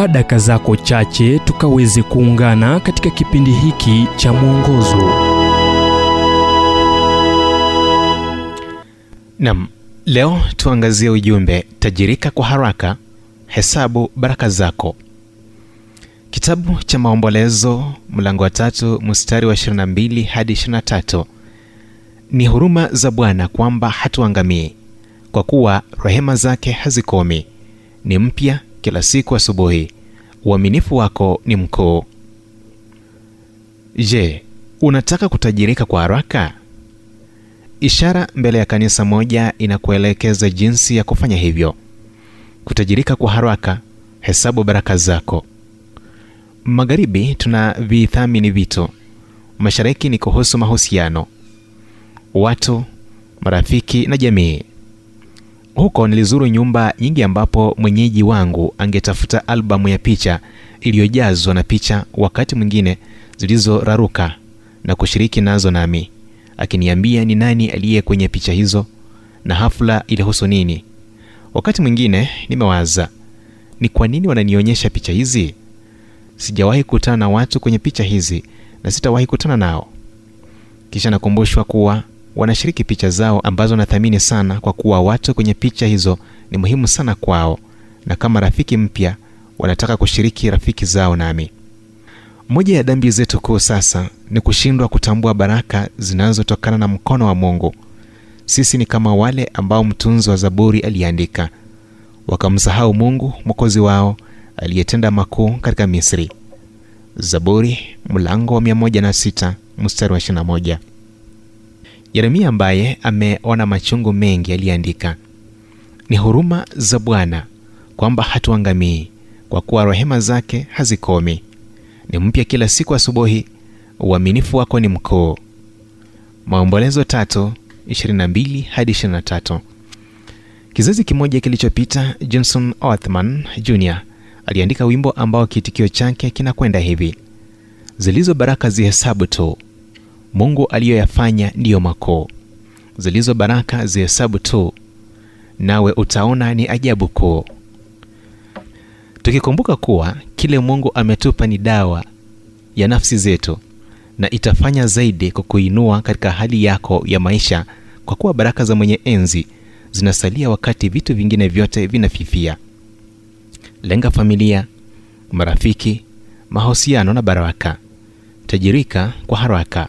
chukua daka zako chache tukaweze kuungana katika kipindi hiki cha mwongozo. Nam leo tuangazie ujumbe tajirika kwa haraka hesabu baraka zako. Kitabu cha maombolezo mlango wa tatu mstari wa 22 hadi 23 ni huruma za bwana kwamba hatuangamii kwa kuwa rehema zake hazikomi. Ni mpya kila siku asubuhi. Uaminifu wako ni mkuu. Je unataka kutajirika kwa haraka? Ishara mbele ya kanisa moja inakuelekeza jinsi ya kufanya hivyo. Kutajirika kwa haraka hesabu baraka zako. Magharibi tuna vithamini vitu mashariki ni kuhusu mahusiano. Watu marafiki na jamii huko nilizuru nyumba nyingi ambapo mwenyeji wangu angetafuta albamu ya picha iliyojazwa na picha wakati mwingine zilizoraruka na kushiriki nazo nami. Akiniambia ni nani aliye kwenye picha hizo na hafla ilihusu nini. Wakati mwingine nimewaza ni kwa nini wananionyesha picha hizi? Sijawahi kutana na watu kwenye picha hizi na sitawahi kutana nao. Kisha nakumbushwa kuwa wanashiriki picha zao ambazo nathamini sana kwa kuwa watu kwenye picha hizo ni muhimu sana kwao na kama rafiki mpya wanataka kushiriki rafiki zao nami. Moja ya dhambi zetu kuu sasa ni kushindwa kutambua baraka zinazotokana na mkono wa mungu. Sisi ni kama wale ambao mtunzi wa zaburi aliyeandika wakamsahau mungu mwokozi wao aliyetenda makuu katika misri. Zaburi mlango wa 16 mstari wa 21 yeremia ambaye ameona machungu mengi aliyeandika ni huruma za bwana kwamba hatuangamii kwa kuwa rehema zake hazikomi. Ni mpya kila siku asubuhi uaminifu wako ni mkuu. Maombolezo tatu 22 hadi 23 kizazi kimoja kilichopita johnson othman jr aliandika wimbo ambao kiitikio chake kinakwenda hivi. Zilizo baraka zihesabu tu mungu aliyoyafanya ndiyo makuu. Zilizo baraka zihesabu tu nawe utaona ni ajabu kuu. Tukikumbuka kuwa kile mungu ametupa ni dawa ya nafsi zetu na itafanya zaidi kukuinua katika hali yako ya maisha kwa kuwa baraka za mwenye enzi zinasalia wakati vitu vingine vyote vinafifia. Lenga familia marafiki mahusiano na baraka. Tajirika kwa haraka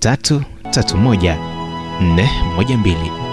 0722331412